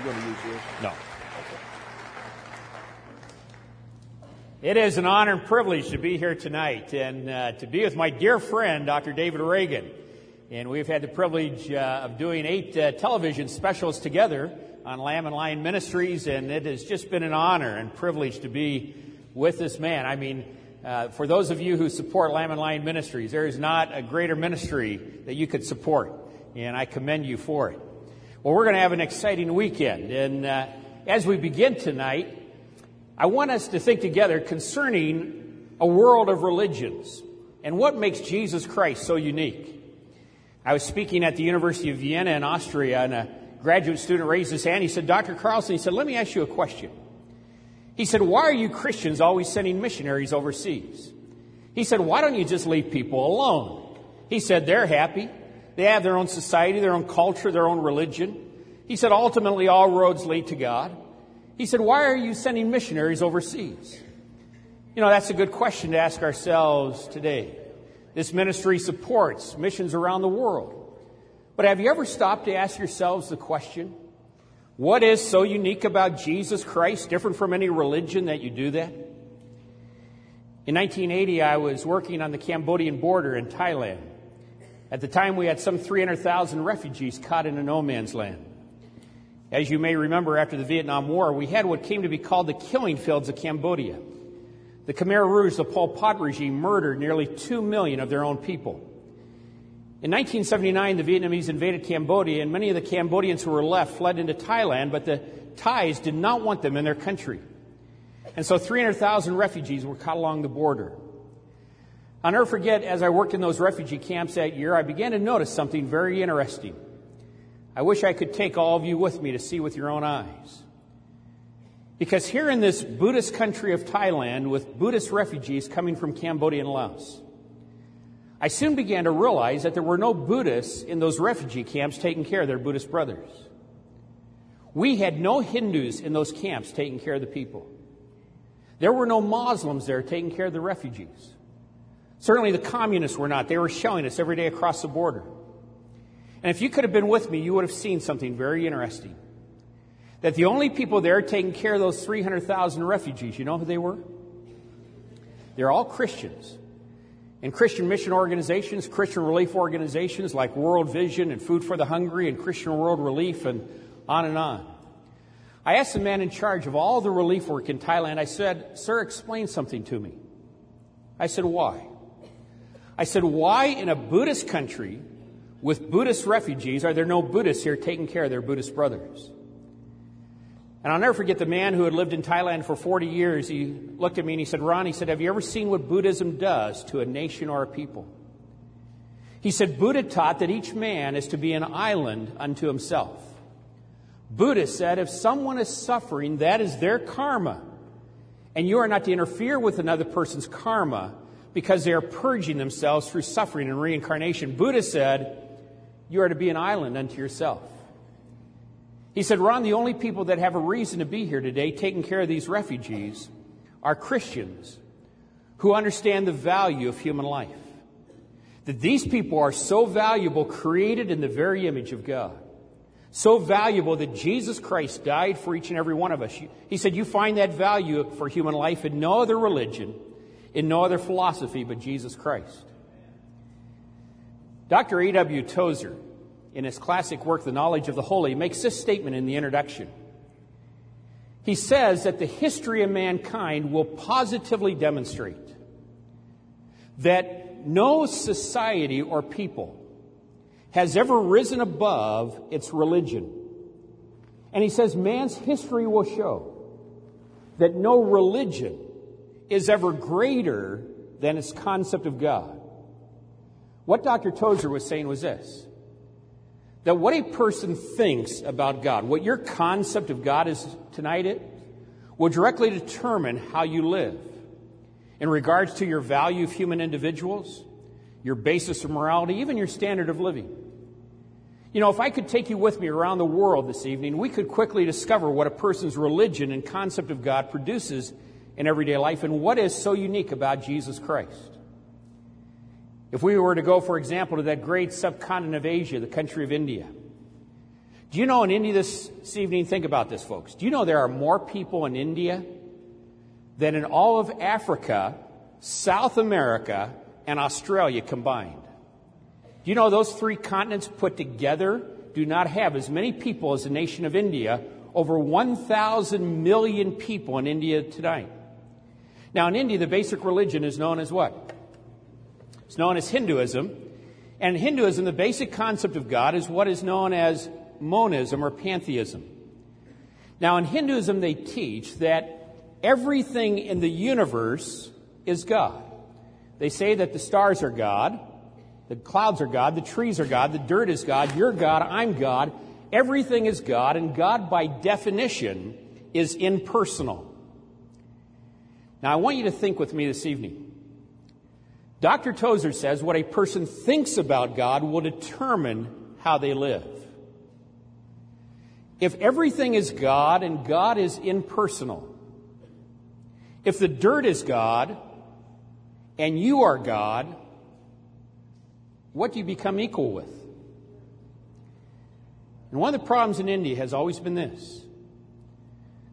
You going to use yours? No. It is an honor and privilege to be here tonight and uh, to be with my dear friend, Dr. David Reagan. And we've had the privilege uh, of doing eight uh, television specials together on Lamb and Lion Ministries, and it has just been an honor and privilege to be with this man. I mean, uh, for those of you who support Lamb and Lion Ministries, there is not a greater ministry that you could support, and I commend you for it. Well, we're going to have an exciting weekend, and uh, as we begin tonight, I want us to think together concerning a world of religions and what makes Jesus Christ so unique. I was speaking at the University of Vienna in Austria, and a graduate student raised his hand. He said, Dr. Carlson, he said, let me ask you a question. He said, Why are you Christians always sending missionaries overseas? He said, Why don't you just leave people alone? He said, They're happy. They have their own society, their own culture, their own religion. He said, Ultimately, all roads lead to God. He said, Why are you sending missionaries overseas? You know, that's a good question to ask ourselves today. This ministry supports missions around the world. But have you ever stopped to ask yourselves the question, what is so unique about Jesus Christ, different from any religion, that you do that? In 1980, I was working on the Cambodian border in Thailand. At the time, we had some 300,000 refugees caught in a no man's land. As you may remember, after the Vietnam War, we had what came to be called the killing fields of Cambodia. The Khmer Rouge, the Pol Pot regime, murdered nearly 2 million of their own people. In 1979, the Vietnamese invaded Cambodia, and many of the Cambodians who were left fled into Thailand, but the Thais did not want them in their country. And so 300,000 refugees were caught along the border. I'll never forget, as I worked in those refugee camps that year, I began to notice something very interesting. I wish I could take all of you with me to see with your own eyes. Because here in this Buddhist country of Thailand, with Buddhist refugees coming from Cambodia and Laos, I soon began to realize that there were no Buddhists in those refugee camps taking care of their Buddhist brothers. We had no Hindus in those camps taking care of the people. There were no Muslims there taking care of the refugees. Certainly the communists were not. They were shelling us every day across the border. And if you could have been with me, you would have seen something very interesting. That the only people there taking care of those 300,000 refugees, you know who they were? They're all Christians. And Christian mission organizations, Christian relief organizations like World Vision and Food for the Hungry and Christian World Relief and on and on. I asked the man in charge of all the relief work in Thailand, I said, Sir, explain something to me. I said, Why? I said, Why in a Buddhist country with Buddhist refugees are there no Buddhists here taking care of their Buddhist brothers? And I'll never forget the man who had lived in Thailand for 40 years. He looked at me and he said, Ron, he said, Have you ever seen what Buddhism does to a nation or a people? He said, Buddha taught that each man is to be an island unto himself. Buddha said, if someone is suffering, that is their karma. And you are not to interfere with another person's karma because they are purging themselves through suffering and reincarnation. Buddha said, you are to be an island unto yourself. He said, Ron, the only people that have a reason to be here today taking care of these refugees are Christians who understand the value of human life. That these people are so valuable, created in the very image of God. So valuable that Jesus Christ died for each and every one of us. He said, You find that value for human life in no other religion, in no other philosophy but Jesus Christ. Dr. A.W. Tozer, in his classic work, The Knowledge of the Holy, makes this statement in the introduction. He says that the history of mankind will positively demonstrate that no society or people has ever risen above its religion. And he says man's history will show that no religion is ever greater than its concept of God. What Dr. Tozer was saying was this that what a person thinks about God, what your concept of God is tonight, it will directly determine how you live in regards to your value of human individuals, your basis of morality, even your standard of living. You know, if I could take you with me around the world this evening, we could quickly discover what a person's religion and concept of God produces in everyday life and what is so unique about Jesus Christ. If we were to go, for example, to that great subcontinent of Asia, the country of India, Do you know in India this, evening, think about this, folks. Do you know there are more people in India than in all of Africa, South America, and Australia combined? Do you know those three continents put together do not have as many people as the nation of India? Over 1,000 million people in India tonight. Now, in India, the basic religion is known as what? It's known as Hinduism. And in Hinduism, the basic concept of God is what is known as monism or pantheism. Now, in Hinduism, they teach that everything in the universe is God. They say that the stars are God, the clouds are God, the trees are God, the dirt is God, you're God, I'm God. Everything is God, and God, by definition, is impersonal. Now, I want you to think with me this evening. Dr. Tozer says what a person thinks about God will determine how they live. If everything is God and God is impersonal, if the dirt is God and you are God, what do you become equal with? And one of the problems in India has always been this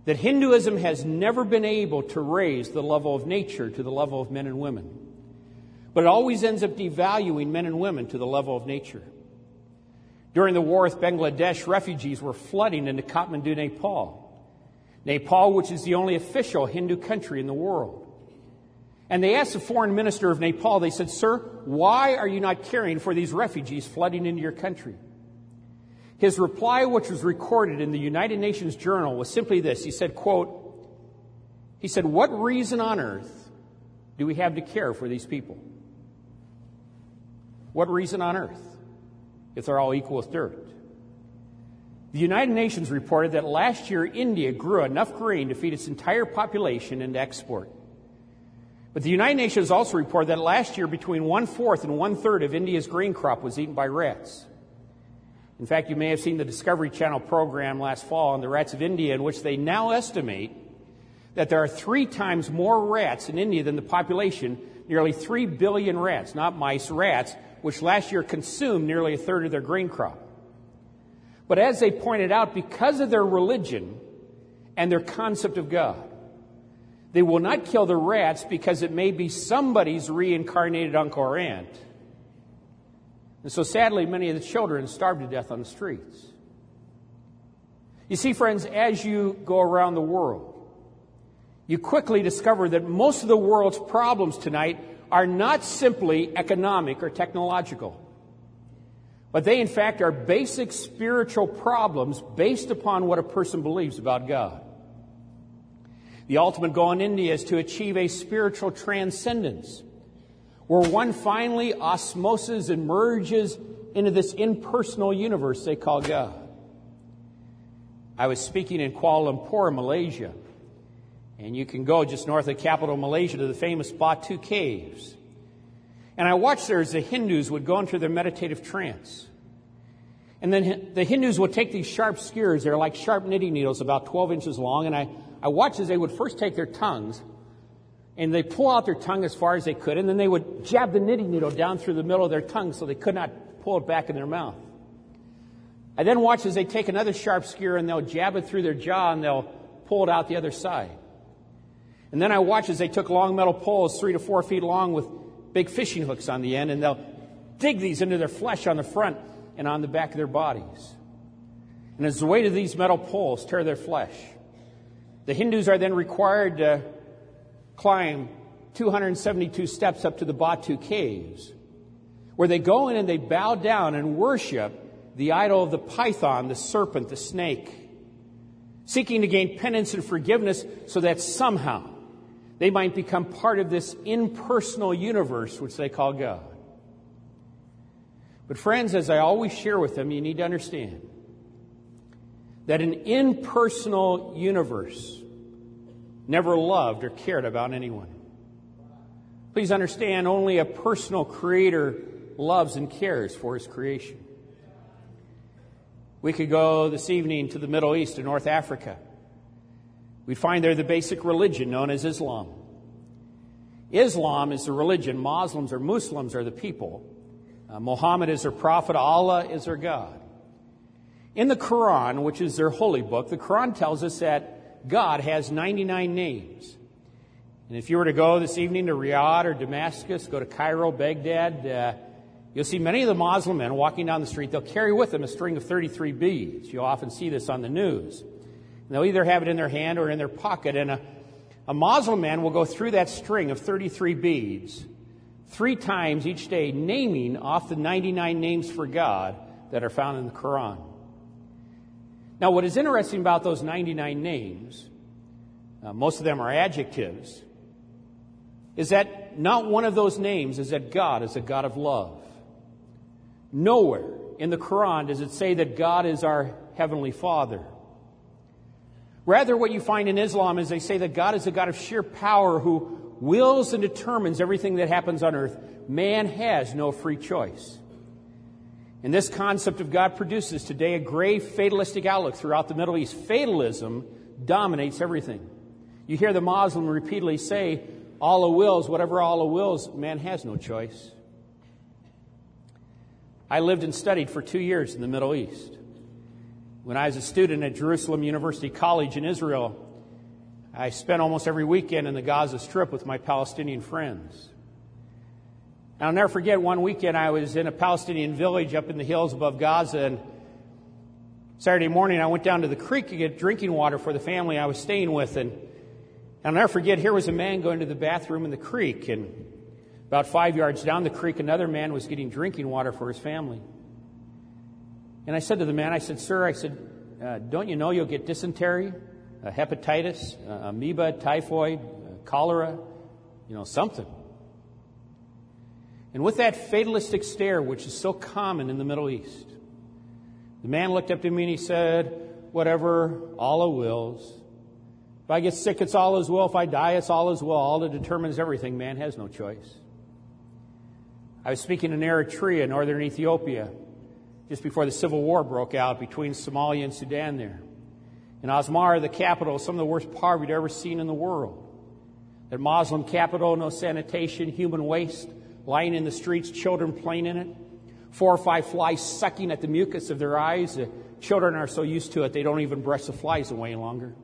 that Hinduism has never been able to raise the level of nature to the level of men and women. But it always ends up devaluing men and women to the level of nature. During the war with Bangladesh, refugees were flooding into Kathmandu, Nepal. Nepal, which is the only official Hindu country in the world. And they asked the foreign minister of Nepal, they said, Sir, why are you not caring for these refugees flooding into your country? His reply, which was recorded in the United Nations Journal, was simply this. He said, quote, he said, What reason on earth do we have to care for these people? What reason on earth? if they're all equal with dirt. The United Nations reported that last year India grew enough grain to feed its entire population and export. But the United Nations also reported that last year between one fourth and one third of India's grain crop was eaten by rats. In fact, you may have seen the Discovery Channel program last fall on the rats of India, in which they now estimate that there are three times more rats in India than the population, nearly three billion rats, not mice, rats, which last year consumed nearly a third of their grain crop. But as they pointed out, because of their religion and their concept of God, they will not kill the rats because it may be somebody's reincarnated uncle or aunt. And so sadly, many of the children starved to death on the streets. You see, friends, as you go around the world, you quickly discover that most of the world's problems tonight are not simply economic or technological, but they, in fact, are basic spiritual problems based upon what a person believes about God. The ultimate goal in India is to achieve a spiritual transcendence, where one finally osmoses and merges into this impersonal universe they call God. I was speaking in Kuala Lumpur, Malaysia, and you can go just north of capital Malaysia to the famous Batu Caves. And I watched there as the Hindus would go into their meditative trance. And then the Hindus would take these sharp skewers, they're like sharp knitting needles about 12 inches long, and I, I watched as they would first take their tongues and they pull out their tongue as far as they could, and then they would jab the knitting needle down through the middle of their tongue so they could not pull it back in their mouth. I then watch as they take another sharp skewer and they'll jab it through their jaw and they'll pull it out the other side. And then I watch as they took long metal poles, three to four feet long, with big fishing hooks on the end, and they'll dig these into their flesh on the front and on the back of their bodies. And as the weight of these metal poles tear their flesh, the Hindus are then required to climb 272 steps up to the Batu caves, where they go in and they bow down and worship the idol of the python, the serpent, the snake, seeking to gain penance and forgiveness so that somehow they might become part of this impersonal universe which they call God. But, friends, as I always share with them, you need to understand that an impersonal universe never loved or cared about anyone. Please understand, only a personal creator loves and cares for his creation. We could go this evening to the Middle East and North Africa we find there the basic religion known as Islam. Islam is the religion, Muslims or Muslims are the people. Uh, Muhammad is their prophet, Allah is their God. In the Quran, which is their holy book, the Quran tells us that God has 99 names. And if you were to go this evening to Riyadh or Damascus, go to Cairo, Baghdad, uh, you'll see many of the Muslim men walking down the street. They'll carry with them a string of 33 beads. You'll often see this on the news. And they'll either have it in their hand or in their pocket. And a, a Muslim man will go through that string of 33 beads three times each day, naming off the 99 names for God that are found in the Quran. Now, what is interesting about those 99 names, uh, most of them are adjectives, is that not one of those names is that God is a God of love. Nowhere in the Quran does it say that God is our Heavenly Father. Rather, what you find in Islam is they say that God is a God of sheer power who wills and determines everything that happens on earth. Man has no free choice. And this concept of God produces today a grave fatalistic outlook throughout the Middle East. Fatalism dominates everything. You hear the Muslim repeatedly say, Allah wills, whatever Allah wills, man has no choice. I lived and studied for two years in the Middle East. When I was a student at Jerusalem University College in Israel, I spent almost every weekend in the Gaza Strip with my Palestinian friends. I'll never forget one weekend I was in a Palestinian village up in the hills above Gaza, and Saturday morning I went down to the creek to get drinking water for the family I was staying with, and I'll never forget here was a man going to the bathroom in the creek, and about five yards down the creek, another man was getting drinking water for his family. And I said to the man, I said, Sir, I said, uh, don't you know you'll get dysentery, uh, hepatitis, uh, amoeba, typhoid, uh, cholera, you know, something. And with that fatalistic stare, which is so common in the Middle East, the man looked up to me and he said, Whatever Allah wills. If I get sick, it's Allah's will. If I die, it's Allah's will. Allah determines everything. Man has no choice. I was speaking in Eritrea, northern Ethiopia, just before the civil war broke out between Somalia and Sudan there. In Asmara, the capital, some of the worst poverty I've ever seen in the world. That Muslim capital, no sanitation, human waste, lying in the streets, children playing in it, four or five flies sucking at the mucus of their eyes. The children are so used to it, they don't even brush the flies away longer.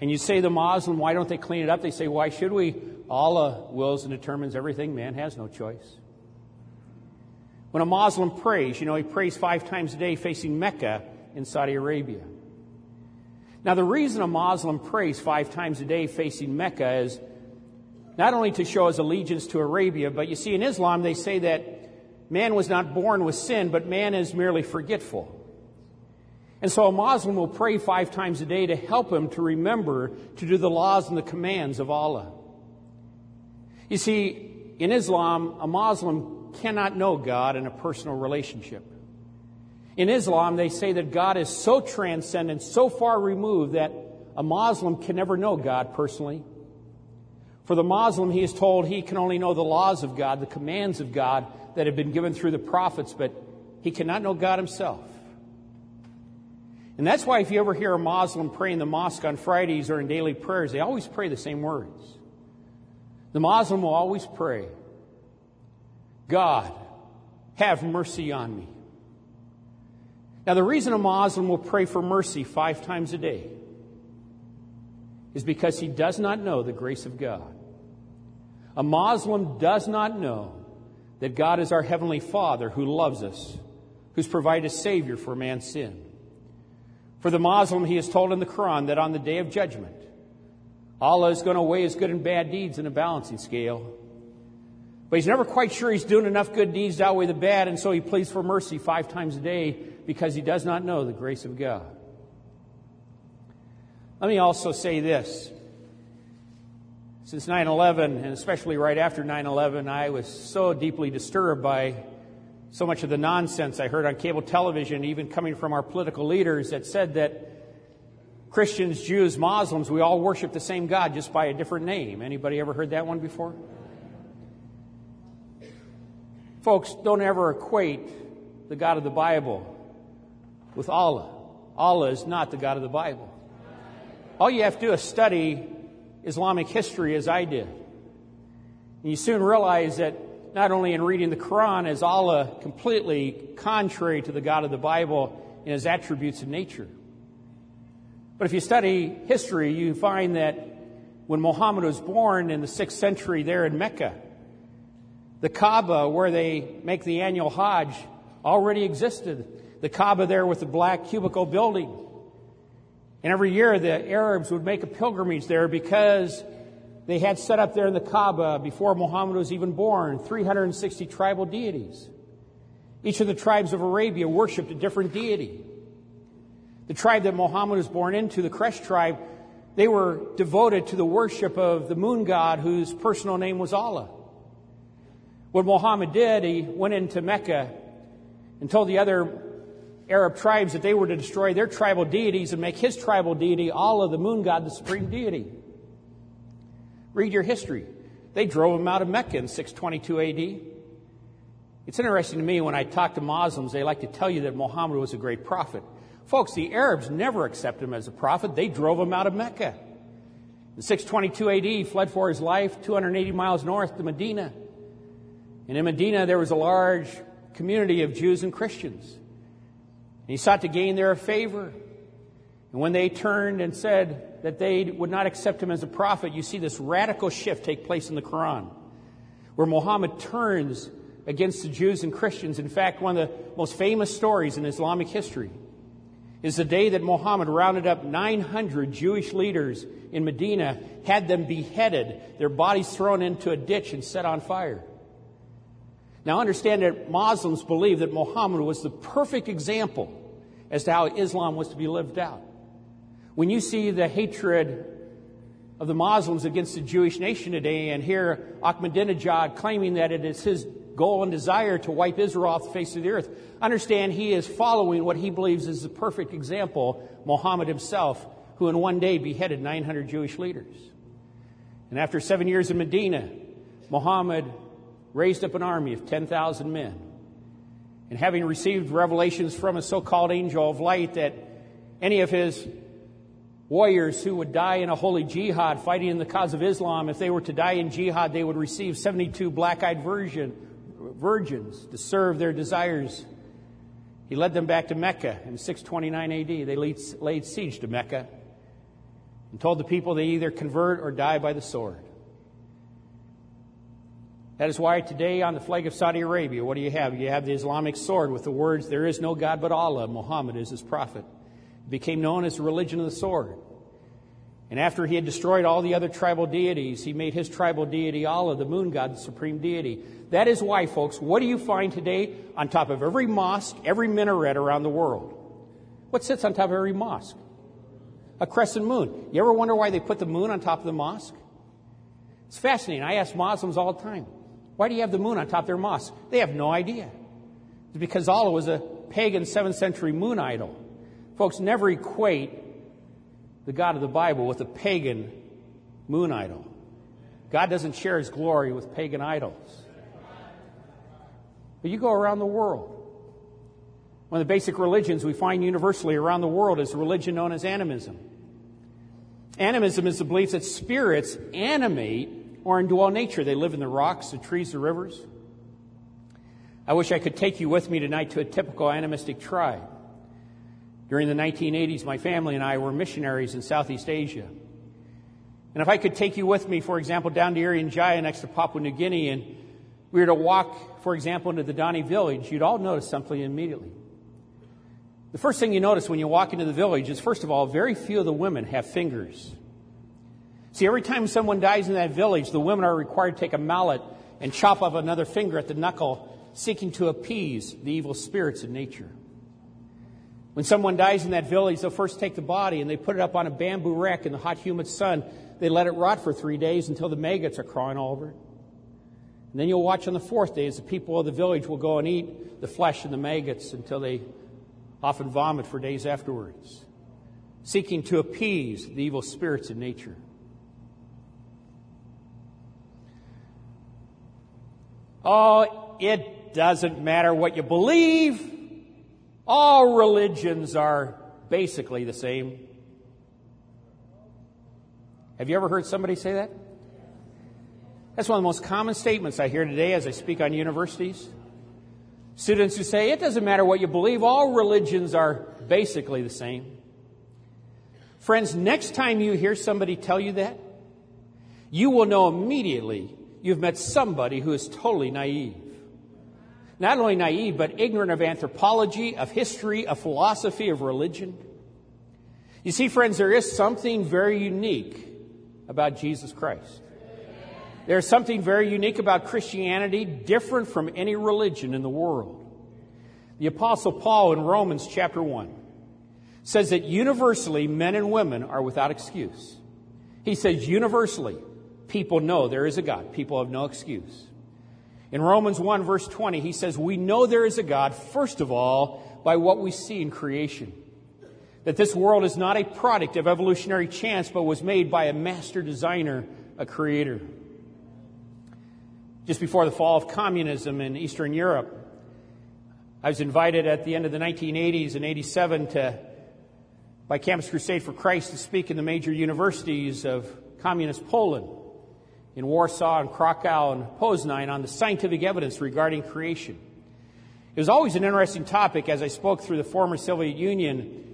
And you say the Muslim, why don't they clean it up? They say, why should we? Allah wills and determines everything. Man has no choice. When a Muslim prays, you know, he prays five times a day facing Mecca in Saudi Arabia. Now, the reason a Muslim prays five times a day facing Mecca is not only to show his allegiance to Arabia, but you see, in Islam, they say that man was not born with sin, but man is merely forgetful. And so a Muslim will pray five times a day to help him to remember to do the laws and the commands of Allah. You see, in Islam, a Muslim cannot know God in a personal relationship. In Islam, they say that God is so transcendent, so far removed that a Muslim can never know God personally. For the Muslim, he is told he can only know the laws of God, the commands of God that have been given through the prophets, but he cannot know God himself. And that's why if you ever hear a Muslim pray in the mosque on Fridays or in daily prayers, they always pray the same words. The Muslim will always pray, God, have mercy on me. Now, the reason a Muslim will pray for mercy five times a day is because he does not know the grace of God. A Muslim does not know that God is our Heavenly Father who loves us, who's provided a Savior for man's sin. For the Muslim, he is told in the Quran that on the day of judgment, Allah is going to weigh his good and bad deeds in a balancing scale. But he's never quite sure he's doing enough good deeds to outweigh the bad, and so he pleads for mercy five times a day because he does not know the grace of God. Let me also say this since 9 11, and especially right after 9 11, I was so deeply disturbed by so much of the nonsense I heard on cable television, even coming from our political leaders, that said that Christians, Jews, Muslims, we all worship the same God just by a different name. Anybody ever heard that one before? Folks, don't ever equate the God of the Bible with Allah. Allah is not the God of the Bible. All you have to do is study Islamic history as I did. And you soon realize that not only in reading the Quran is Allah completely contrary to the God of the Bible, in his attributes in nature. But if you study history, you find that when Muhammad was born in the 6th century there in Mecca, the Kaaba, where they make the annual Hajj, already existed. The Kaaba there with the black cubicle building. And every year the Arabs would make a pilgrimage there because they had set up there in the Kaaba before Muhammad was even born 360 tribal deities. Each of the tribes of Arabia worshiped a different deity. The tribe that Muhammad was born into, the Quraysh tribe, they were devoted to the worship of the moon god whose personal name was Allah. What Muhammad did, he went into Mecca and told the other Arab tribes that they were to destroy their tribal deities and make his tribal deity, Allah, the moon god, the supreme deity. Read your history. They drove him out of Mecca in 622 AD. It's interesting to me when I talk to Muslims, they like to tell you that Muhammad was a great prophet. Folks, the Arabs never accepted him as a prophet. They drove him out of Mecca. In 622 AD, he fled for his life 280 miles north to Medina. And in Medina, there was a large community of Jews and Christians. He sought to gain their favor. And when they turned and said that they would not accept him as a prophet, you see this radical shift take place in the Quran, where Muhammad turns against the Jews and Christians. In fact, one of the most famous stories in Islamic history is the day that Muhammad rounded up 900 Jewish leaders in Medina, had them beheaded, their bodies thrown into a ditch and set on fire. Now, understand that Muslims believe that Muhammad was the perfect example as to how Islam was to be lived out. When you see the hatred of the Muslims against the Jewish nation today and hear Ahmadinejad claiming that it is his goal and desire to wipe Israel off the face of the earth, understand he is following what he believes is the perfect example, Muhammad himself, who in one day beheaded 900 Jewish leaders. And after seven years in Medina, Muhammad raised up an army of 10,000 men. And having received revelations from a so called angel of light that any of his warriors who would die in a holy jihad fighting in the cause of Islam, if they were to die in jihad, they would receive 72 black eyed virgins to serve their desires. He led them back to Mecca in 629 AD. They laid, laid siege to Mecca and told the people they either convert or die by the sword. That is why today on the flag of Saudi Arabia, what do you have? You have the Islamic sword with the words, There is no God but Allah, Muhammad is his prophet. It became known as the religion of the sword. And after he had destroyed all the other tribal deities, he made his tribal deity Allah, the moon god, the supreme deity. That is why, folks, what do you find today on top of every mosque, every minaret around the world? What sits on top of every mosque? A crescent moon. You ever wonder why they put the moon on top of the mosque? It's fascinating. I ask Muslims all the time. Why do you have the moon on top of their mosque? They have no idea. It's because Allah was a pagan 7th century moon idol. Folks, never equate the God of the Bible with a pagan moon idol. God doesn't share his glory with pagan idols. But you go around the world. One of the basic religions we find universally around the world is a religion known as animism. Animism is the belief that spirits animate or indwell nature. They live in the rocks, the trees, the rivers. I wish I could take you with me tonight to a typical animistic tribe. During the 1980s, my family and I were missionaries in Southeast Asia. And if I could take you with me, for example, down to Irian Jaya next to Papua New Guinea, and we were to walk, for example, into the Dani village, you'd all notice something immediately. The first thing you notice when you walk into the village is, first of all, very few of the women have fingers. See, every time someone dies in that village, the women are required to take a mallet and chop off another finger at the knuckle, seeking to appease the evil spirits in nature. When someone dies in that village, they'll first take the body and they put it up on a bamboo rack in the hot, humid sun. They let it rot for three days until the maggots are crawling all over it. And then you'll watch on the fourth day as the people of the village will go and eat the flesh and the maggots until they often vomit for days afterwards, seeking to appease the evil spirits in nature. Oh, it doesn't matter what you believe. All religions are basically the same. Have you ever heard somebody say that? That's one of the most common statements I hear today as I speak on universities. Students who say it doesn't matter what you believe, all religions are basically the same. Friends, next time you hear somebody tell you that, you will know immediately you've met somebody who is totally naive. Not only naive, but ignorant of anthropology, of history, of philosophy, of religion. You see, friends, there is something very unique about Jesus Christ. There's something very unique about Christianity, different from any religion in the world. The Apostle Paul in Romans chapter 1 says that universally men and women are without excuse. He says universally people know there is a God. People have no excuse. In Romans 1 verse 20, he says, we know there is a God, first of all, by what we see in creation. That this world is not a product of evolutionary chance, but was made by a master designer, a creator. Just before the fall of communism in Eastern Europe, I was invited at the end of the 1980s and 87 to, by Campus Crusade for Christ to speak in the major universities of communist Poland in Warsaw and Krakow and Poznań on the scientific evidence regarding creation. It was always an interesting topic as I spoke through the former Soviet Union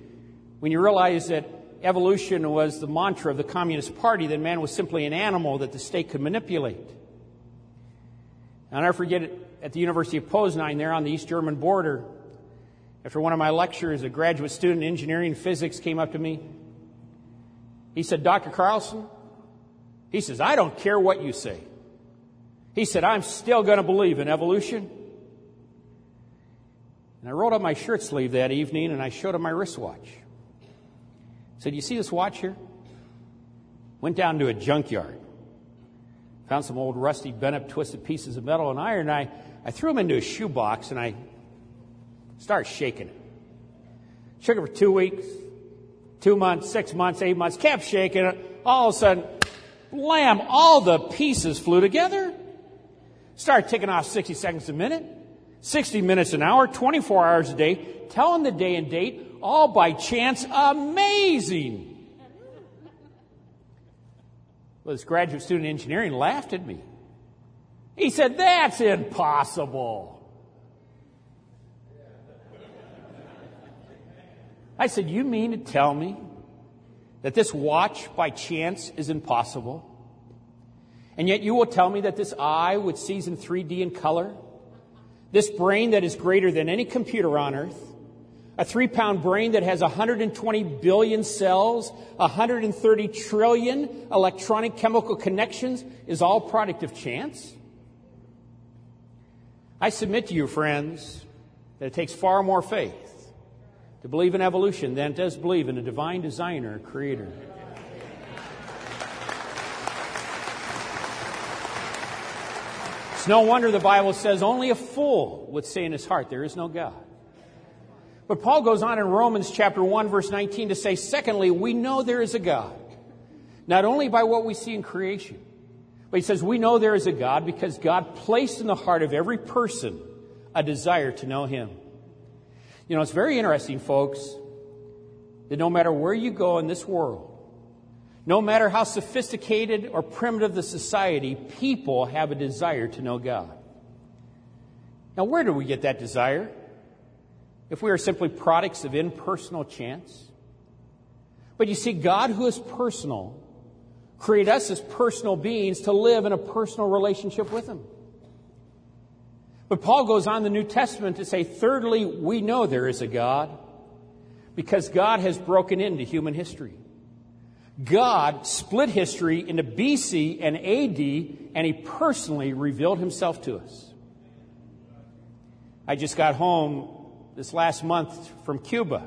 when you realize that evolution was the mantra of the Communist Party, that man was simply an animal that the state could manipulate. And I'll never forget it at the University of Poznań there on the East German border. After one of my lectures, a graduate student in engineering physics came up to me. He said, Dr. Carlson, he says, I don't care what you say. He said, I'm still going to believe in evolution. And I rolled up my shirt sleeve that evening and I showed him my wristwatch. I said, You see this watch here? Went down to a junkyard. Found some old rusty, bent up, twisted pieces of metal and iron. I, I threw them into a shoebox and I started shaking it. Shook it for two weeks, two months, six months, eight months, kept shaking it. All of a sudden, Lamb, all the pieces flew together. Started ticking off 60 seconds a minute, 60 minutes an hour, 24 hours a day, telling the day and date, all by chance. Amazing. Well, this graduate student in engineering laughed at me. He said, That's impossible. I said, You mean to tell me that this watch by chance is impossible? And yet you will tell me that this eye, which sees in 3D in color, this brain that is greater than any computer on earth, a three pound brain that has 120 billion cells, 130 trillion electronic chemical connections is all product of chance? I submit to you, friends, that it takes far more faith to believe in evolution than it does believe in a divine designer, creator. It's no wonder the Bible says only a fool would say in his heart, There is no God. But Paul goes on in Romans chapter 1, verse 19 to say, Secondly, we know there is a God, not only by what we see in creation, but he says, We know there is a God because God placed in the heart of every person a desire to know him. You know, it's very interesting, folks, that no matter where you go in this world, no matter how sophisticated or primitive the society, people have a desire to know God. Now, where do we get that desire? If we are simply products of impersonal chance? But you see, God, who is personal, created us as personal beings to live in a personal relationship with Him. But Paul goes on the New Testament to say, thirdly, we know there is a God because God has broken into human history. God split history into BC and AD, and He personally revealed Himself to us. I just got home this last month from Cuba,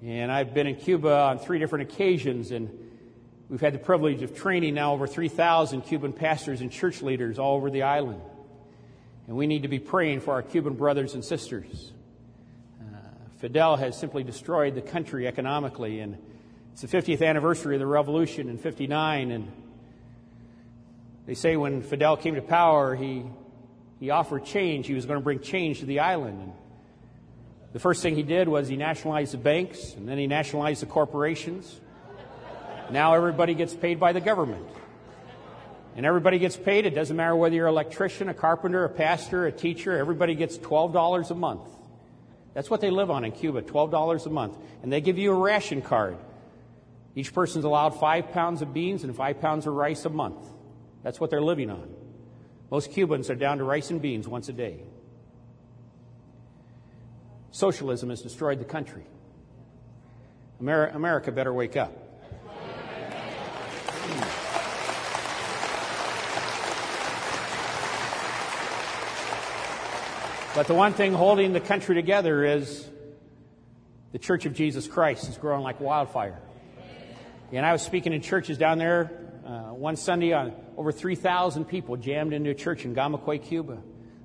and I've been in Cuba on three different occasions, and we've had the privilege of training now over 3,000 Cuban pastors and church leaders all over the island. And we need to be praying for our Cuban brothers and sisters. Uh, Fidel has simply destroyed the country economically, and it's the 50th anniversary of the revolution in 59. And they say when Fidel came to power, he, he offered change. He was going to bring change to the island. And the first thing he did was he nationalized the banks, and then he nationalized the corporations. Now everybody gets paid by the government. And everybody gets paid. It doesn't matter whether you're an electrician, a carpenter, a pastor, a teacher. Everybody gets $12 a month. That's what they live on in Cuba, $12 a month. And they give you a ration card. Each person's allowed five pounds of beans and five pounds of rice a month. That's what they're living on. Most Cubans are down to rice and beans once a day. Socialism has destroyed the country. America better wake up. But the one thing holding the country together is the Church of Jesus Christ is growing like wildfire. And I was speaking in churches down there uh, one Sunday on over 3,000 people jammed into a church in Camagüey, Cuba.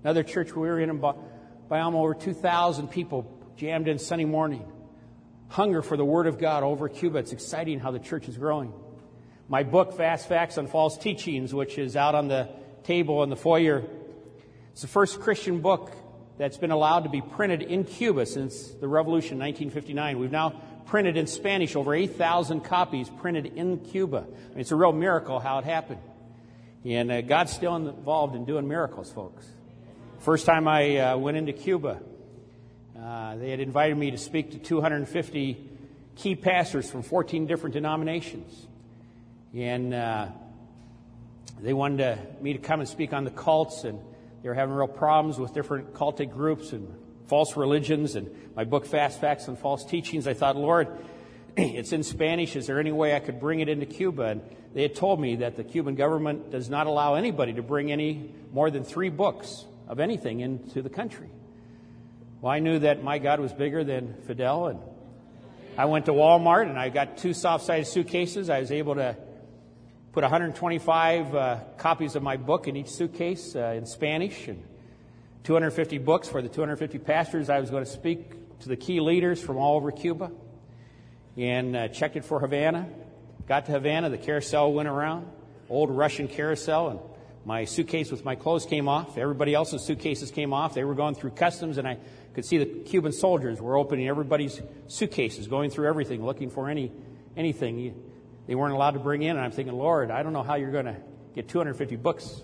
Another church we were in by almost over 2,000 people jammed in Sunday morning. Hunger for the Word of God over Cuba. It's exciting how the church is growing. My book, Fast Facts on False Teachings, which is out on the table in the foyer, it's the first Christian book that's been allowed to be printed in Cuba since the revolution in 1959. We've now printed in Spanish over 8,000 copies printed in Cuba. I mean, it's a real miracle how it happened. And uh, God's still involved in doing miracles, folks. First time I uh, went into Cuba, uh, they had invited me to speak to 250 key pastors from 14 different denominations. And uh, they wanted me to come and speak on the cults, and they were having real problems with different cultic groups and false religions. And my book, Fast Facts and False Teachings, I thought, Lord, it's in Spanish. Is there any way I could bring it into Cuba? And they had told me that the Cuban government does not allow anybody to bring any more than three books of anything into the country. Well, I knew that my God was bigger than Fidel, and I went to Walmart and I got two soft-sided suitcases. I was able to put 125 uh, copies of my book in each suitcase uh, in Spanish and 250 books for the 250 pastors I was going to speak to the key leaders from all over Cuba. And uh, checked it for Havana. Got to Havana, the carousel went around, old Russian carousel, and my suitcase with my clothes came off. Everybody else's suitcases came off. They were going through customs, and I could see the Cuban soldiers were opening everybody's suitcases, going through everything, looking for any anything they weren't allowed to bring in. And I'm thinking, Lord, I don't know how you're going to get 250 books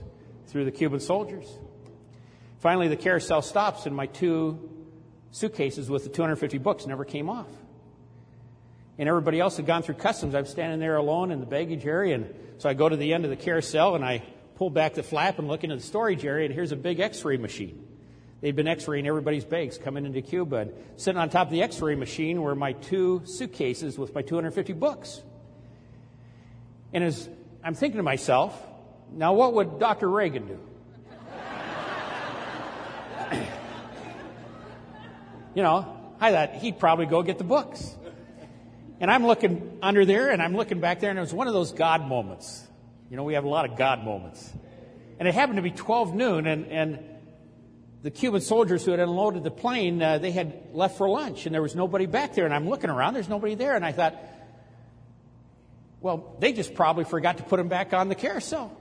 through the Cuban soldiers. Finally, the carousel stops, and my two suitcases with the 250 books never came off. And everybody else had gone through customs. I'm standing there alone in the baggage area, and so I go to the end of the carousel and I pull back the flap and look into the storage area, and here's a big X-ray machine. They'd been X-raying everybody's bags coming into Cuba, and sitting on top of the X-ray machine were my two suitcases with my 250 books. And as I'm thinking to myself, now what would Dr. Reagan do? you know, I thought he'd probably go get the books. And I'm looking under there and I'm looking back there and it was one of those God moments. You know, we have a lot of God moments. And it happened to be 12 noon and, and the Cuban soldiers who had unloaded the plane, uh, they had left for lunch and there was nobody back there. And I'm looking around, there's nobody there. And I thought, well, they just probably forgot to put them back on the carousel.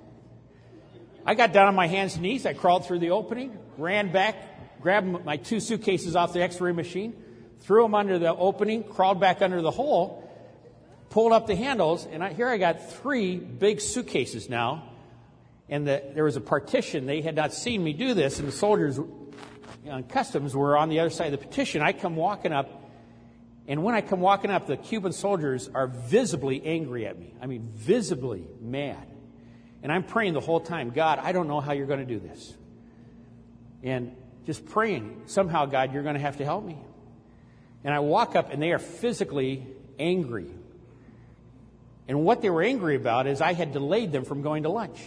I got down on my hands and knees. I crawled through the opening, ran back, grabbed my two suitcases off the x ray machine, threw them under the opening, crawled back under the hole, pulled up the handles, and I, here I got three big suitcases now. And the, there was a partition. They had not seen me do this, and the soldiers on customs were on the other side of the petition. I come walking up, and when I come walking up, the Cuban soldiers are visibly angry at me. I mean, visibly mad. And I'm praying the whole time, God, I don't know how you're going to do this. And just praying, somehow, God, you're going to have to help me. And I walk up, and they are physically angry. And what they were angry about is I had delayed them from going to lunch.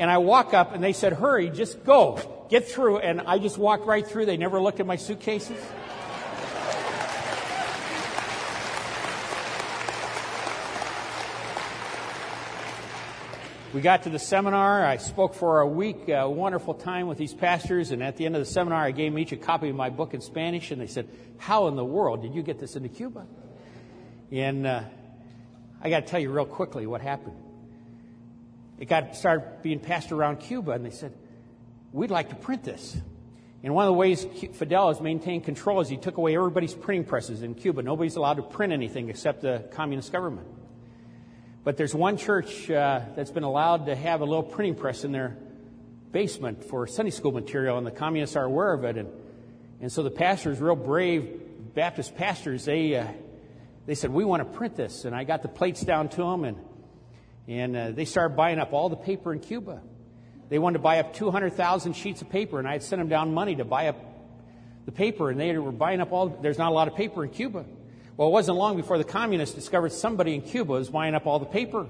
And I walk up, and they said, Hurry, just go, get through. And I just walked right through. They never looked at my suitcases. We got to the seminar. I spoke for a week, a wonderful time with these pastors. And at the end of the seminar, I gave them each a copy of my book in Spanish. And they said, How in the world did you get this into Cuba? And uh, I got to tell you real quickly what happened. It got started being passed around Cuba, and they said, We'd like to print this. And one of the ways Fidel has maintained control is he took away everybody's printing presses in Cuba. Nobody's allowed to print anything except the communist government. But there's one church uh, that's been allowed to have a little printing press in their basement for Sunday school material, and the communists are aware of it. And, and so the pastors, real brave Baptist pastors, they, uh, they said, We want to print this. And I got the plates down to them, and, and uh, they started buying up all the paper in Cuba. They wanted to buy up 200,000 sheets of paper, and I had sent them down money to buy up the paper, and they were buying up all. There's not a lot of paper in Cuba. Well, it wasn't long before the communists discovered somebody in Cuba was buying up all the paper.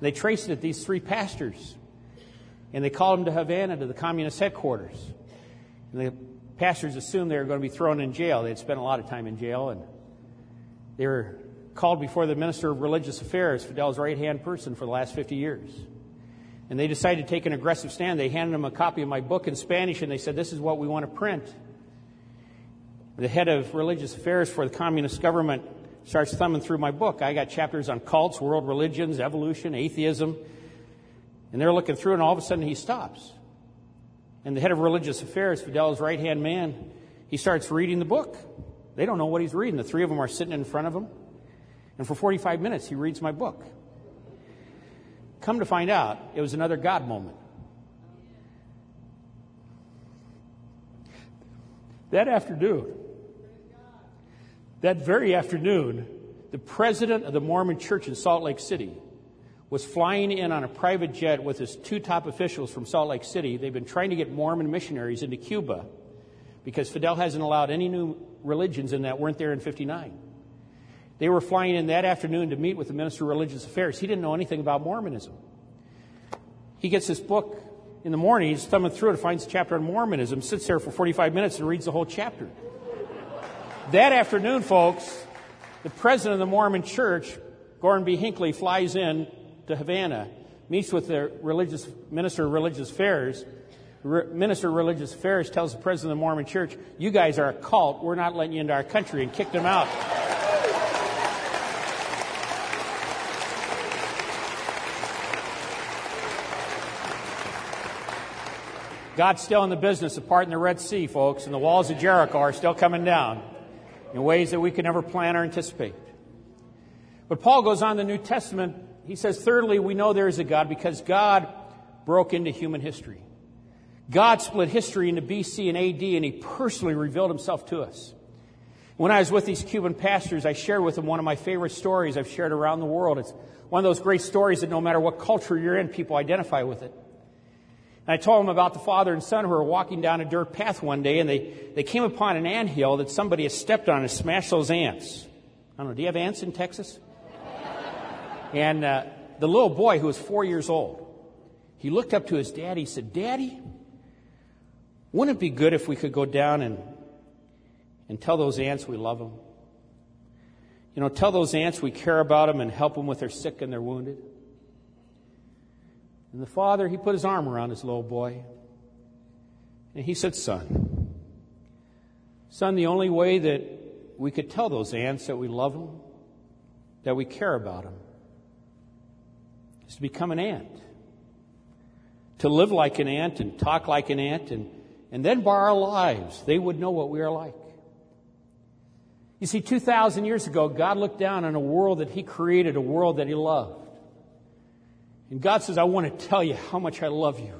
They traced it to these three pastors, and they called them to Havana to the communist headquarters. And the pastors assumed they were going to be thrown in jail. They had spent a lot of time in jail, and they were called before the Minister of Religious Affairs, Fidel's right hand person for the last 50 years. And they decided to take an aggressive stand. They handed him a copy of my book in Spanish, and they said, This is what we want to print the head of religious affairs for the communist government starts thumbing through my book. I got chapters on cults, world religions, evolution, atheism. And they're looking through, and all of a sudden he stops. And the head of religious affairs, Fidel's right hand man, he starts reading the book. They don't know what he's reading. The three of them are sitting in front of him. And for 45 minutes, he reads my book. Come to find out, it was another God moment. That afternoon, that very afternoon, the president of the Mormon church in Salt Lake City was flying in on a private jet with his two top officials from Salt Lake City. They've been trying to get Mormon missionaries into Cuba because Fidel hasn't allowed any new religions in that weren't there in 59. They were flying in that afternoon to meet with the Minister of Religious Affairs. He didn't know anything about Mormonism. He gets this book in the morning, he's thumbing through it, finds a chapter on Mormonism, sits there for 45 minutes and reads the whole chapter. That afternoon, folks, the president of the Mormon church, Gordon B. Hinckley, flies in to Havana, meets with the religious minister of religious affairs. Re- minister of religious affairs tells the president of the Mormon church, "You guys are a cult. We're not letting you into our country," and kicked him out. God's still in the business of parting the Red Sea, folks, and the walls of Jericho are still coming down in ways that we can never plan or anticipate. But Paul goes on the New Testament. He says, thirdly, we know there is a God because God broke into human history. God split history into BC and AD, and He personally revealed Himself to us. When I was with these Cuban pastors, I shared with them one of my favorite stories I've shared around the world. It's one of those great stories that no matter what culture you're in, people identify with it. And I told them about the father and son who were walking down a dirt path one day, and they, they came upon an ant hill that somebody had stepped on and smashed those ants. I don't know, do you have ants in Texas? and uh, the little boy, who was four years old, he looked up to his daddy. He said, Daddy, wouldn't it be good if we could go down and, and tell those ants we love them? You know, tell those ants we care about them and help them with their sick and their wounded. And the father, he put his arm around his little boy. And he said, Son, son, the only way that we could tell those ants that we love them, that we care about them, is to become an ant. To live like an ant and talk like an ant, and, and then by our lives, they would know what we are like. You see, 2,000 years ago, God looked down on a world that He created, a world that He loved. And God says, I want to tell you how much I love you.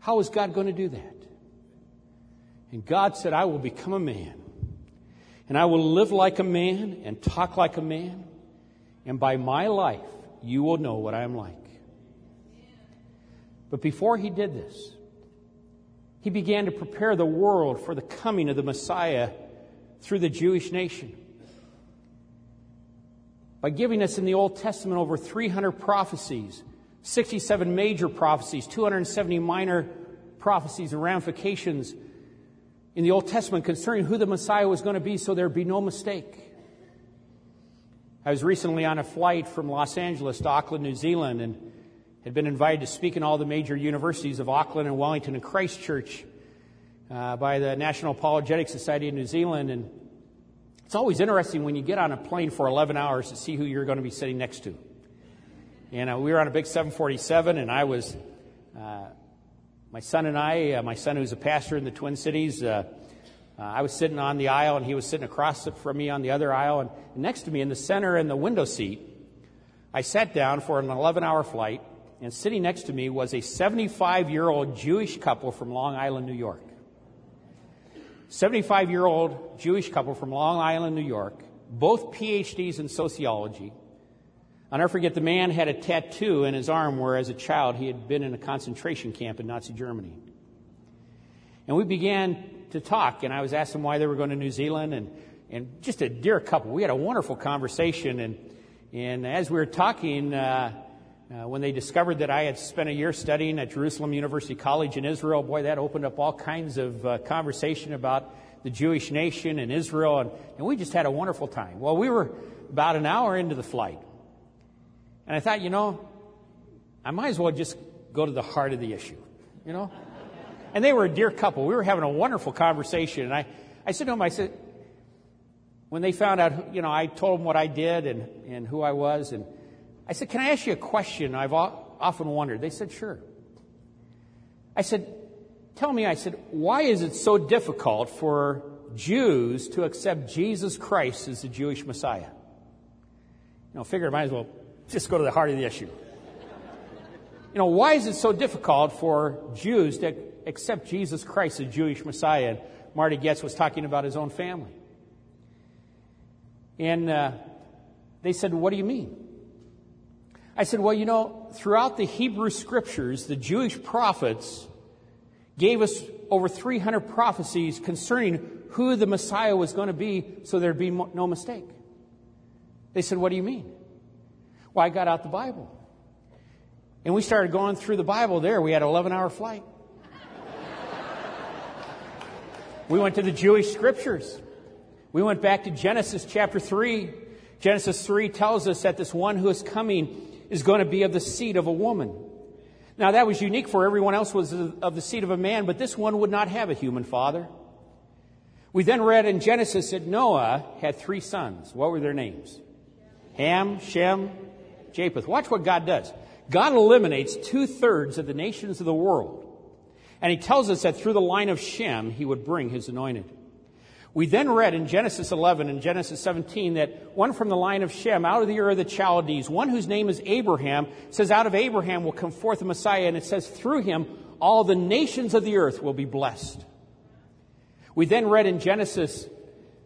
How is God going to do that? And God said, I will become a man. And I will live like a man and talk like a man. And by my life, you will know what I am like. But before he did this, he began to prepare the world for the coming of the Messiah through the Jewish nation by giving us in the Old Testament over 300 prophecies, 67 major prophecies, 270 minor prophecies and ramifications in the Old Testament concerning who the Messiah was going to be so there'd be no mistake. I was recently on a flight from Los Angeles to Auckland, New Zealand, and had been invited to speak in all the major universities of Auckland and Wellington and Christchurch uh, by the National Apologetic Society of New Zealand. And it's always interesting when you get on a plane for 11 hours to see who you're going to be sitting next to. And uh, we were on a big 747, and I was, uh, my son and I, uh, my son who's a pastor in the Twin Cities, uh, uh, I was sitting on the aisle, and he was sitting across from me on the other aisle. And next to me in the center in the window seat I sat down for an 11 hour flight, and sitting next to me was a 75 year old Jewish couple from Long Island, New York. 75 year old Jewish couple from Long Island, New York, both PhDs in sociology. I'll never forget the man had a tattoo in his arm where, as a child, he had been in a concentration camp in Nazi Germany. And we began to talk, and I was asking why they were going to New Zealand, and, and just a dear couple. We had a wonderful conversation, and, and as we were talking, uh, uh, when they discovered that I had spent a year studying at Jerusalem University College in Israel, boy, that opened up all kinds of uh, conversation about the Jewish nation and Israel, and, and we just had a wonderful time. Well, we were about an hour into the flight, and I thought, you know, I might as well just go to the heart of the issue, you know? And they were a dear couple. We were having a wonderful conversation. And I, I said to them, I said, when they found out, you know, I told them what I did and, and who I was. And I said, Can I ask you a question I've often wondered? They said, Sure. I said, Tell me, I said, why is it so difficult for Jews to accept Jesus Christ as the Jewish Messiah? You know, figure I might as well just go to the heart of the issue. You know, why is it so difficult for Jews to accept Jesus Christ as Jewish Messiah? And Marty Goetz was talking about his own family. And uh, they said, What do you mean? I said, Well, you know, throughout the Hebrew scriptures, the Jewish prophets gave us over 300 prophecies concerning who the Messiah was going to be so there'd be no mistake. They said, What do you mean? Well, I got out the Bible. And we started going through the Bible there. We had an 11 hour flight. we went to the Jewish scriptures. We went back to Genesis chapter 3. Genesis 3 tells us that this one who is coming is going to be of the seed of a woman. Now that was unique for everyone else was of the seed of a man, but this one would not have a human father. We then read in Genesis that Noah had three sons. What were their names? Ham, Shem, Japheth. Watch what God does. God eliminates two thirds of the nations of the world. And he tells us that through the line of Shem, he would bring his anointed. We then read in Genesis 11 and Genesis 17 that one from the line of Shem, out of the Ur of the Chaldees, one whose name is Abraham, says, Out of Abraham will come forth a Messiah, and it says, Through him all the nations of the earth will be blessed. We then read in Genesis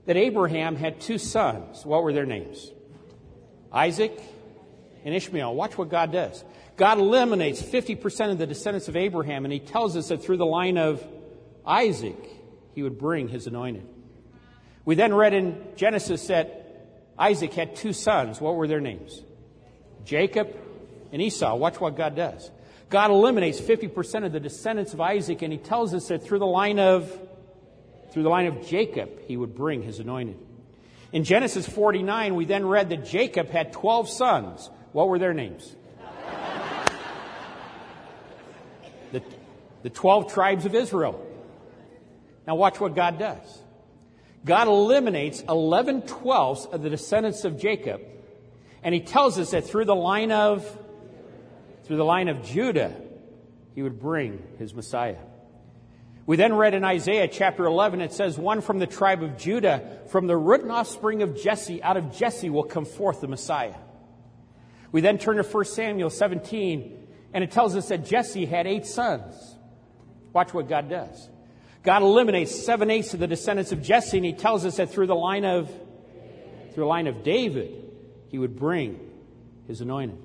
that Abraham had two sons. What were their names? Isaac and Ishmael. Watch what God does. God eliminates 50% of the descendants of Abraham, and he tells us that through the line of Isaac, he would bring his anointed. We then read in Genesis that Isaac had two sons. What were their names? Jacob and Esau. Watch what God does. God eliminates 50% of the descendants of Isaac, and he tells us that through the line of through the line of Jacob, he would bring his anointed. In Genesis 49, we then read that Jacob had 12 sons. What were their names? the, the 12 tribes of Israel. Now watch what God does. God eliminates 11 twelfths of the descendants of Jacob. And he tells us that through the line of, through the line of Judah, he would bring his Messiah. We then read in Isaiah chapter 11, it says, One from the tribe of Judah, from the root and offspring of Jesse, out of Jesse will come forth the Messiah. We then turn to 1 Samuel 17, and it tells us that Jesse had eight sons. Watch what God does. God eliminates seven eighths of the descendants of Jesse, and he tells us that through the line of through the line of David, he would bring his anointed.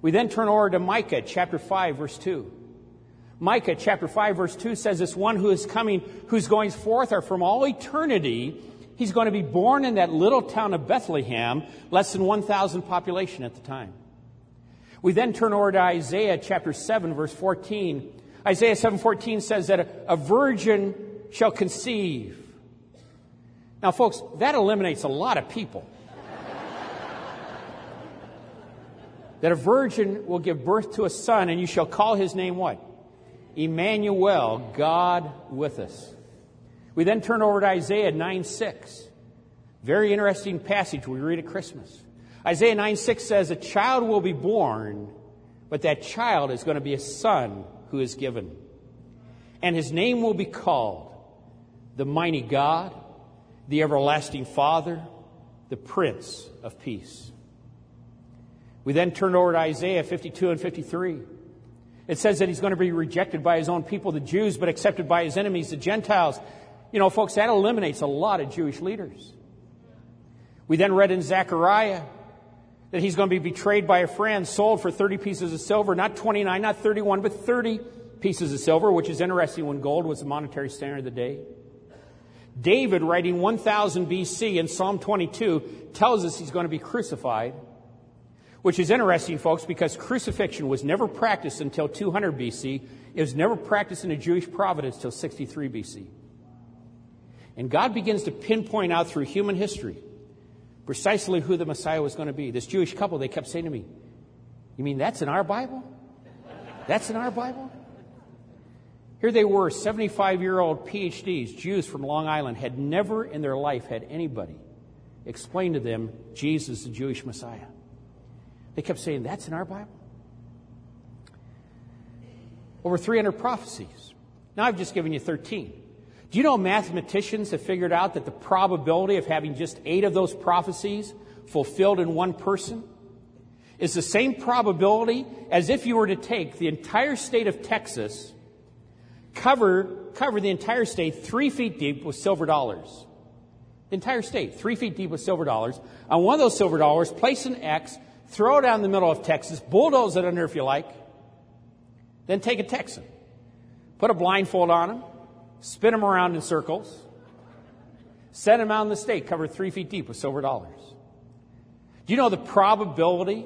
We then turn over to Micah chapter 5, verse 2. Micah chapter 5, verse 2 says, This one who is coming, whose goings forth are from all eternity, he's going to be born in that little town of Bethlehem, less than 1,000 population at the time. We then turn over to Isaiah chapter 7, verse 14. Isaiah 7:14 says that a, a virgin shall conceive. Now, folks, that eliminates a lot of people. that a virgin will give birth to a son, and you shall call his name what? Emmanuel, God with us. We then turn over to Isaiah 9 6. Very interesting passage we read at Christmas. Isaiah 9 6 says, A child will be born, but that child is going to be a son who is given. And his name will be called the mighty God, the everlasting Father, the Prince of Peace. We then turn over to Isaiah 52 and 53. It says that he's going to be rejected by his own people, the Jews, but accepted by his enemies, the Gentiles. You know, folks, that eliminates a lot of Jewish leaders. We then read in Zechariah that he's going to be betrayed by a friend, sold for 30 pieces of silver, not 29, not 31, but 30 pieces of silver, which is interesting when gold was the monetary standard of the day. David, writing 1000 BC in Psalm 22, tells us he's going to be crucified which is interesting, folks, because crucifixion was never practiced until 200 BC. It was never practiced in a Jewish providence until 63 BC. And God begins to pinpoint out through human history precisely who the Messiah was going to be. This Jewish couple, they kept saying to me, You mean that's in our Bible? That's in our Bible? Here they were, 75 year old PhDs, Jews from Long Island, had never in their life had anybody explain to them Jesus, the Jewish Messiah. They kept saying, That's in our Bible. Over 300 prophecies. Now I've just given you 13. Do you know mathematicians have figured out that the probability of having just eight of those prophecies fulfilled in one person is the same probability as if you were to take the entire state of Texas, cover, cover the entire state three feet deep with silver dollars. The entire state, three feet deep with silver dollars. On one of those silver dollars, place an X throw it down the middle of Texas, bulldoze it under if you like, then take a Texan, put a blindfold on him, spin them around in circles, send them out in the state covered three feet deep with silver dollars. Do you know the probability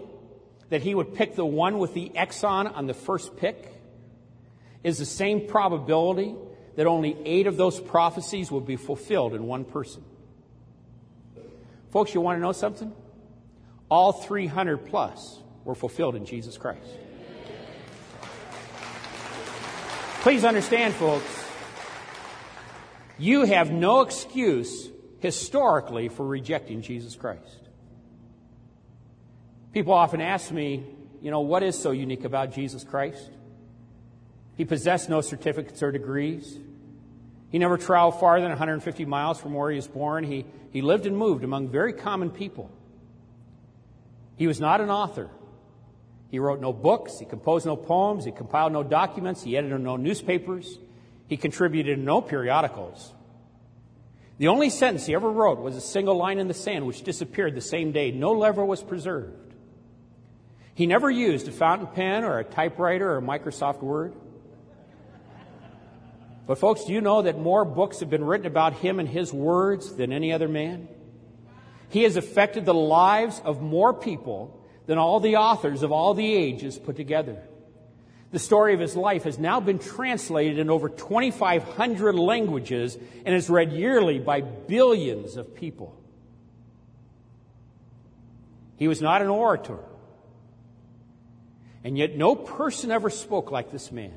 that he would pick the one with the Exxon on the first pick is the same probability that only eight of those prophecies will be fulfilled in one person. Folks, you want to know something? All 300 plus were fulfilled in Jesus Christ. Please understand, folks, you have no excuse historically for rejecting Jesus Christ. People often ask me, you know, what is so unique about Jesus Christ? He possessed no certificates or degrees. He never traveled farther than 150 miles from where he was born. He, he lived and moved among very common people. He was not an author. He wrote no books, he composed no poems, he compiled no documents, he edited no newspapers, he contributed no periodicals. The only sentence he ever wrote was a single line in the sand, which disappeared the same day. No lever was preserved. He never used a fountain pen or a typewriter or Microsoft Word. But, folks, do you know that more books have been written about him and his words than any other man? He has affected the lives of more people than all the authors of all the ages put together. The story of his life has now been translated in over 2,500 languages and is read yearly by billions of people. He was not an orator. And yet, no person ever spoke like this man.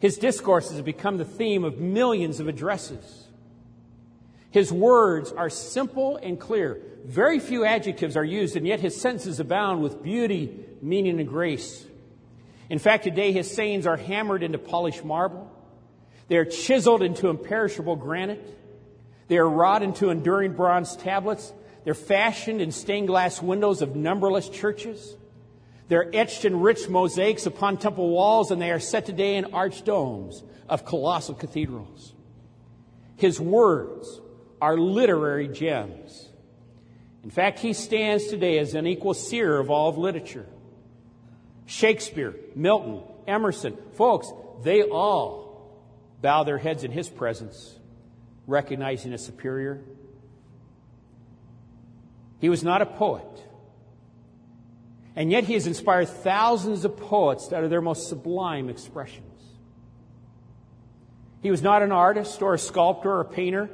His discourses have become the theme of millions of addresses. His words are simple and clear. Very few adjectives are used, and yet his sentences abound with beauty, meaning, and grace. In fact, today his sayings are hammered into polished marble. They are chiseled into imperishable granite. They are wrought into enduring bronze tablets. They're fashioned in stained glass windows of numberless churches. They're etched in rich mosaics upon temple walls, and they are set today in arched domes of colossal cathedrals. His words are literary gems. In fact, he stands today as an equal seer of all of literature. Shakespeare, Milton, Emerson, folks, they all bow their heads in his presence, recognizing a superior. He was not a poet. And yet he has inspired thousands of poets to utter their most sublime expressions. He was not an artist or a sculptor or a painter,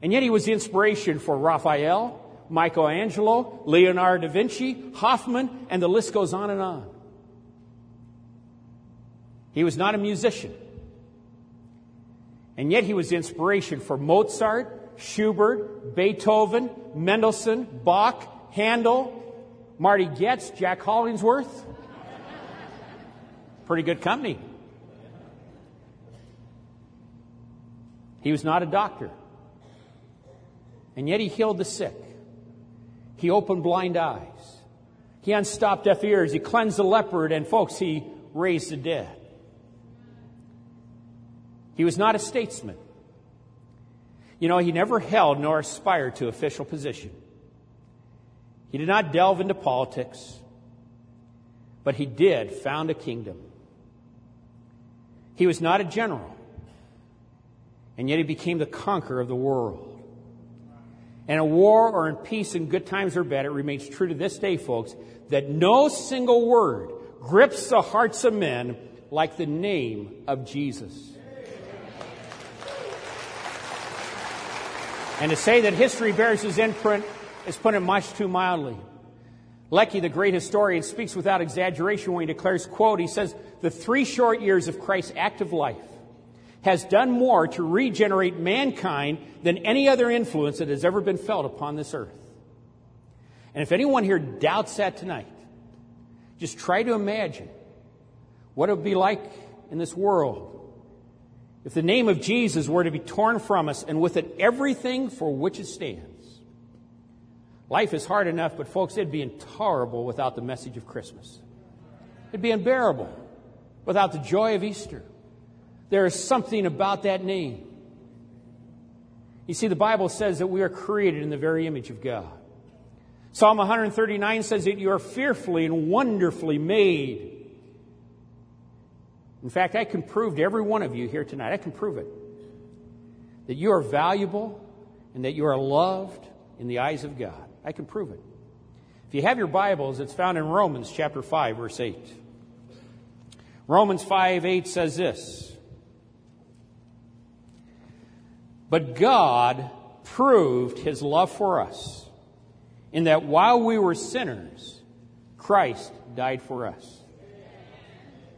and yet he was the inspiration for Raphael, Michelangelo, Leonardo da Vinci, Hoffman, and the list goes on and on. He was not a musician. And yet he was the inspiration for Mozart, Schubert, Beethoven, Mendelssohn, Bach, Handel, Marty Goetz, Jack Hollingsworth. Pretty good company. He was not a doctor. And yet he healed the sick. He opened blind eyes. He unstopped deaf ears. He cleansed the leopard. And folks, he raised the dead. He was not a statesman. You know, he never held nor aspired to official position. He did not delve into politics, but he did found a kingdom. He was not a general, and yet he became the conqueror of the world. And in war or in peace, in good times or bad, it remains true to this day, folks, that no single word grips the hearts of men like the name of Jesus. And to say that history bears his imprint is putting it much too mildly. Lecky, the great historian, speaks without exaggeration when he declares, quote, he says, the three short years of Christ's active life has done more to regenerate mankind than any other influence that has ever been felt upon this earth. And if anyone here doubts that tonight, just try to imagine what it would be like in this world if the name of Jesus were to be torn from us and with it everything for which it stands. Life is hard enough, but folks, it'd be intolerable without the message of Christmas. It'd be unbearable without the joy of Easter. There is something about that name. You see, the Bible says that we are created in the very image of God. Psalm 139 says that you are fearfully and wonderfully made. In fact, I can prove to every one of you here tonight, I can prove it, that you are valuable and that you are loved in the eyes of God. I can prove it. If you have your Bibles, it's found in Romans chapter 5, verse 8. Romans 5 8 says this But God proved his love for us in that while we were sinners, Christ died for us.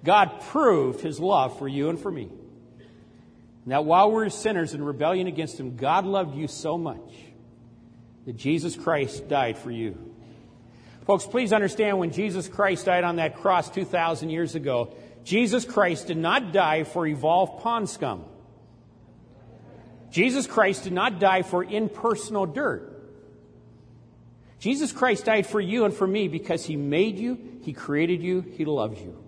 God proved his love for you and for me. That while we were sinners in rebellion against him, God loved you so much that Jesus Christ died for you. Folks, please understand when Jesus Christ died on that cross 2,000 years ago, Jesus Christ did not die for evolved pond scum. Jesus Christ did not die for impersonal dirt. Jesus Christ died for you and for me because He made you, He created you, He loves you.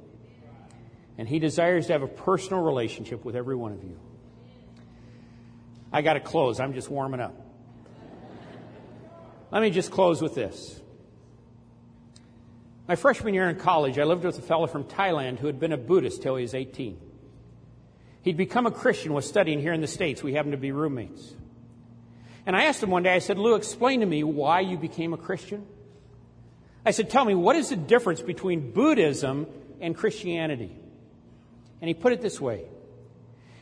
And He desires to have a personal relationship with every one of you. I got to close. I'm just warming up. Let me just close with this. My freshman year in college, I lived with a fellow from Thailand who had been a Buddhist till he was 18. He'd become a Christian, was studying here in the States. We happened to be roommates. And I asked him one day, I said, Lou, explain to me why you became a Christian. I said, tell me, what is the difference between Buddhism and Christianity? And he put it this way.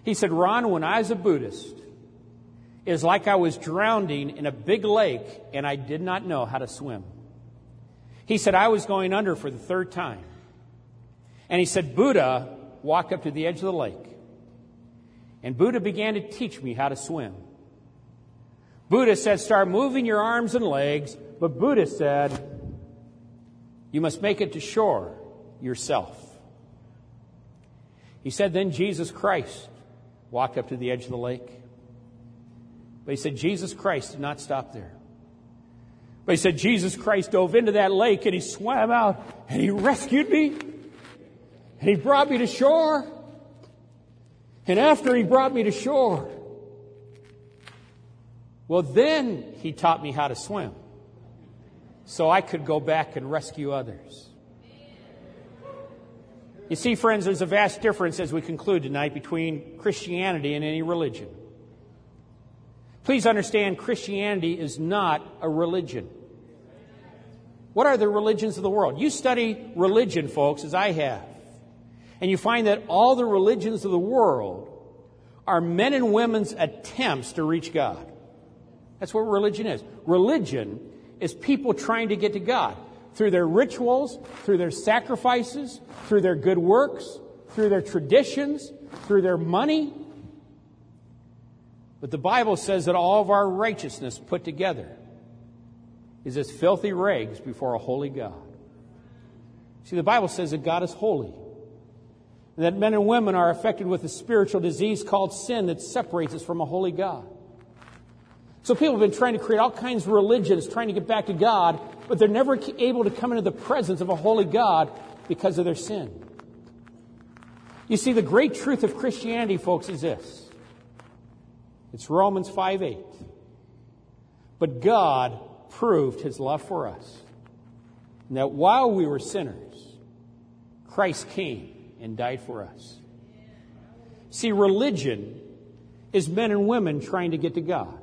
He said, Ron, when I was a Buddhist, it was like I was drowning in a big lake and I did not know how to swim. He said, I was going under for the third time. And he said, Buddha walked up to the edge of the lake. And Buddha began to teach me how to swim. Buddha said, start moving your arms and legs. But Buddha said, you must make it to shore yourself. He said, then Jesus Christ walked up to the edge of the lake. But he said, Jesus Christ did not stop there. But he said, Jesus Christ dove into that lake and he swam out and he rescued me and he brought me to shore. And after he brought me to shore, well, then he taught me how to swim so I could go back and rescue others. You see, friends, there's a vast difference as we conclude tonight between Christianity and any religion. Please understand, Christianity is not a religion. What are the religions of the world? You study religion, folks, as I have, and you find that all the religions of the world are men and women's attempts to reach God. That's what religion is. Religion is people trying to get to God through their rituals, through their sacrifices, through their good works, through their traditions, through their money, but the Bible says that all of our righteousness put together is as filthy rags before a holy God. See, the Bible says that God is holy. That men and women are affected with a spiritual disease called sin that separates us from a holy God. So people have been trying to create all kinds of religions, trying to get back to God, but they're never able to come into the presence of a holy God because of their sin. You see, the great truth of Christianity, folks, is this. It's Romans 5 8. But God proved his love for us. And that while we were sinners, Christ came and died for us. See, religion is men and women trying to get to God.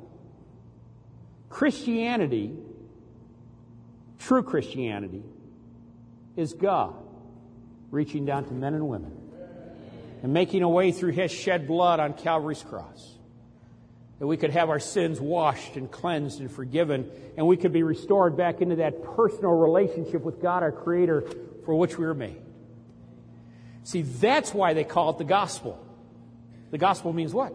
Christianity, true Christianity, is God reaching down to men and women and making a way through his shed blood on Calvary's cross. That we could have our sins washed and cleansed and forgiven, and we could be restored back into that personal relationship with God, our Creator, for which we were made. See, that's why they call it the gospel. The gospel means what?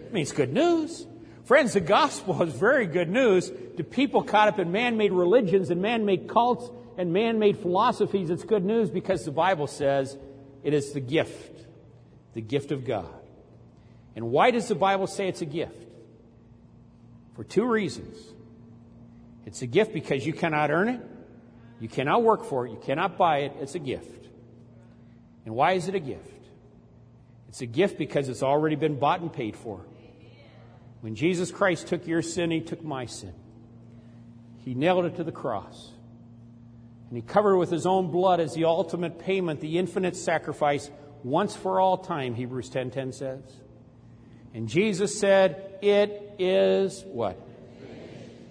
It means good news. Friends, the gospel is very good news to people caught up in man made religions and man made cults and man made philosophies. It's good news because the Bible says it is the gift, the gift of God. And why does the Bible say it's a gift? For two reasons. It's a gift because you cannot earn it, you cannot work for it, you cannot buy it. It's a gift. And why is it a gift? It's a gift because it's already been bought and paid for. When Jesus Christ took your sin, He took my sin. He nailed it to the cross. And He covered it with His own blood as the ultimate payment, the infinite sacrifice, once for all time, Hebrews 10.10 says. And Jesus said, It is what?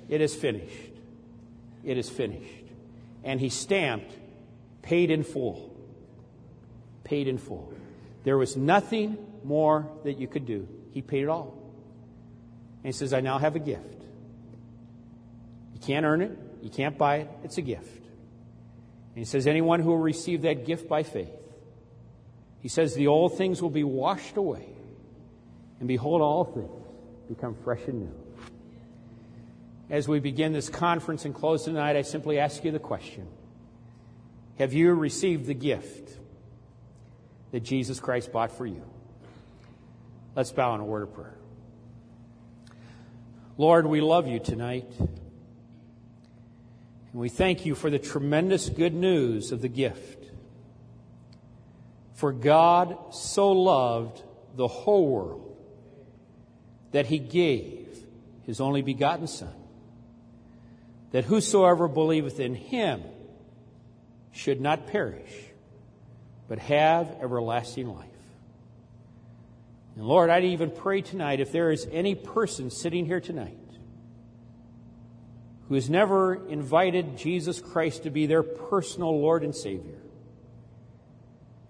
It is finished. It is finished. And he stamped, paid in full. Paid in full. There was nothing more that you could do. He paid it all. And he says, I now have a gift. You can't earn it, you can't buy it, it's a gift. And he says, Anyone who will receive that gift by faith, he says, the old things will be washed away and behold, all things become fresh and new. As we begin this conference and close tonight, I simply ask you the question Have you received the gift that Jesus Christ bought for you? Let's bow in a word of prayer. Lord, we love you tonight. And we thank you for the tremendous good news of the gift. For God so loved the whole world that he gave his only begotten Son, that whosoever believeth in him should not perish, but have everlasting life. And Lord, I'd even pray tonight if there is any person sitting here tonight who has never invited Jesus Christ to be their personal Lord and Savior,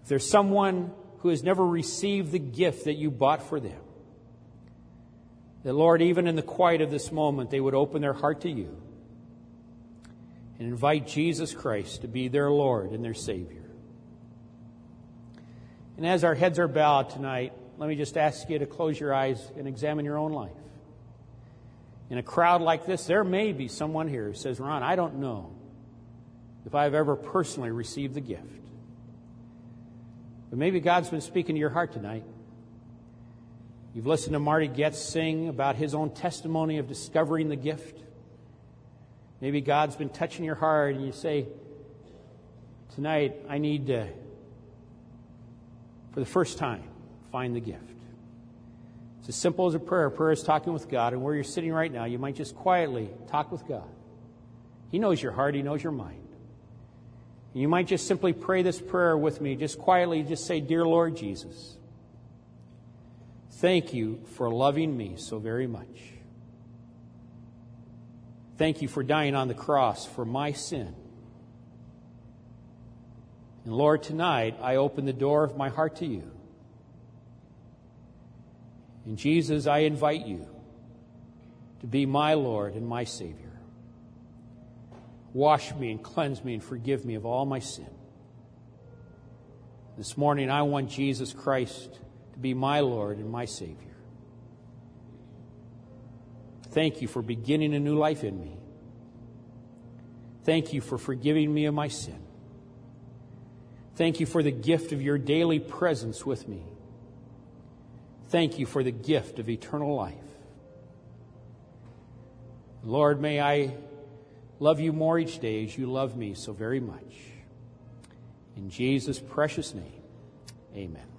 if there's someone who has never received the gift that you bought for them, that, Lord, even in the quiet of this moment, they would open their heart to you and invite Jesus Christ to be their Lord and their Savior. And as our heads are bowed tonight, let me just ask you to close your eyes and examine your own life. In a crowd like this, there may be someone here who says, Ron, I don't know if I've ever personally received the gift. But maybe God's been speaking to your heart tonight. You've listened to Marty Goetz sing about his own testimony of discovering the gift. Maybe God's been touching your heart and you say, Tonight, I need to, for the first time, find the gift. It's as simple as a prayer. Prayer is talking with God, and where you're sitting right now, you might just quietly talk with God. He knows your heart, He knows your mind. And you might just simply pray this prayer with me, just quietly, just say, Dear Lord Jesus. Thank you for loving me so very much. Thank you for dying on the cross for my sin. And Lord, tonight I open the door of my heart to you. And Jesus, I invite you to be my Lord and my Savior. Wash me and cleanse me and forgive me of all my sin. This morning I want Jesus Christ to be my Lord and my Savior. Thank you for beginning a new life in me. Thank you for forgiving me of my sin. Thank you for the gift of your daily presence with me. Thank you for the gift of eternal life. Lord, may I love you more each day as you love me so very much. In Jesus' precious name, amen.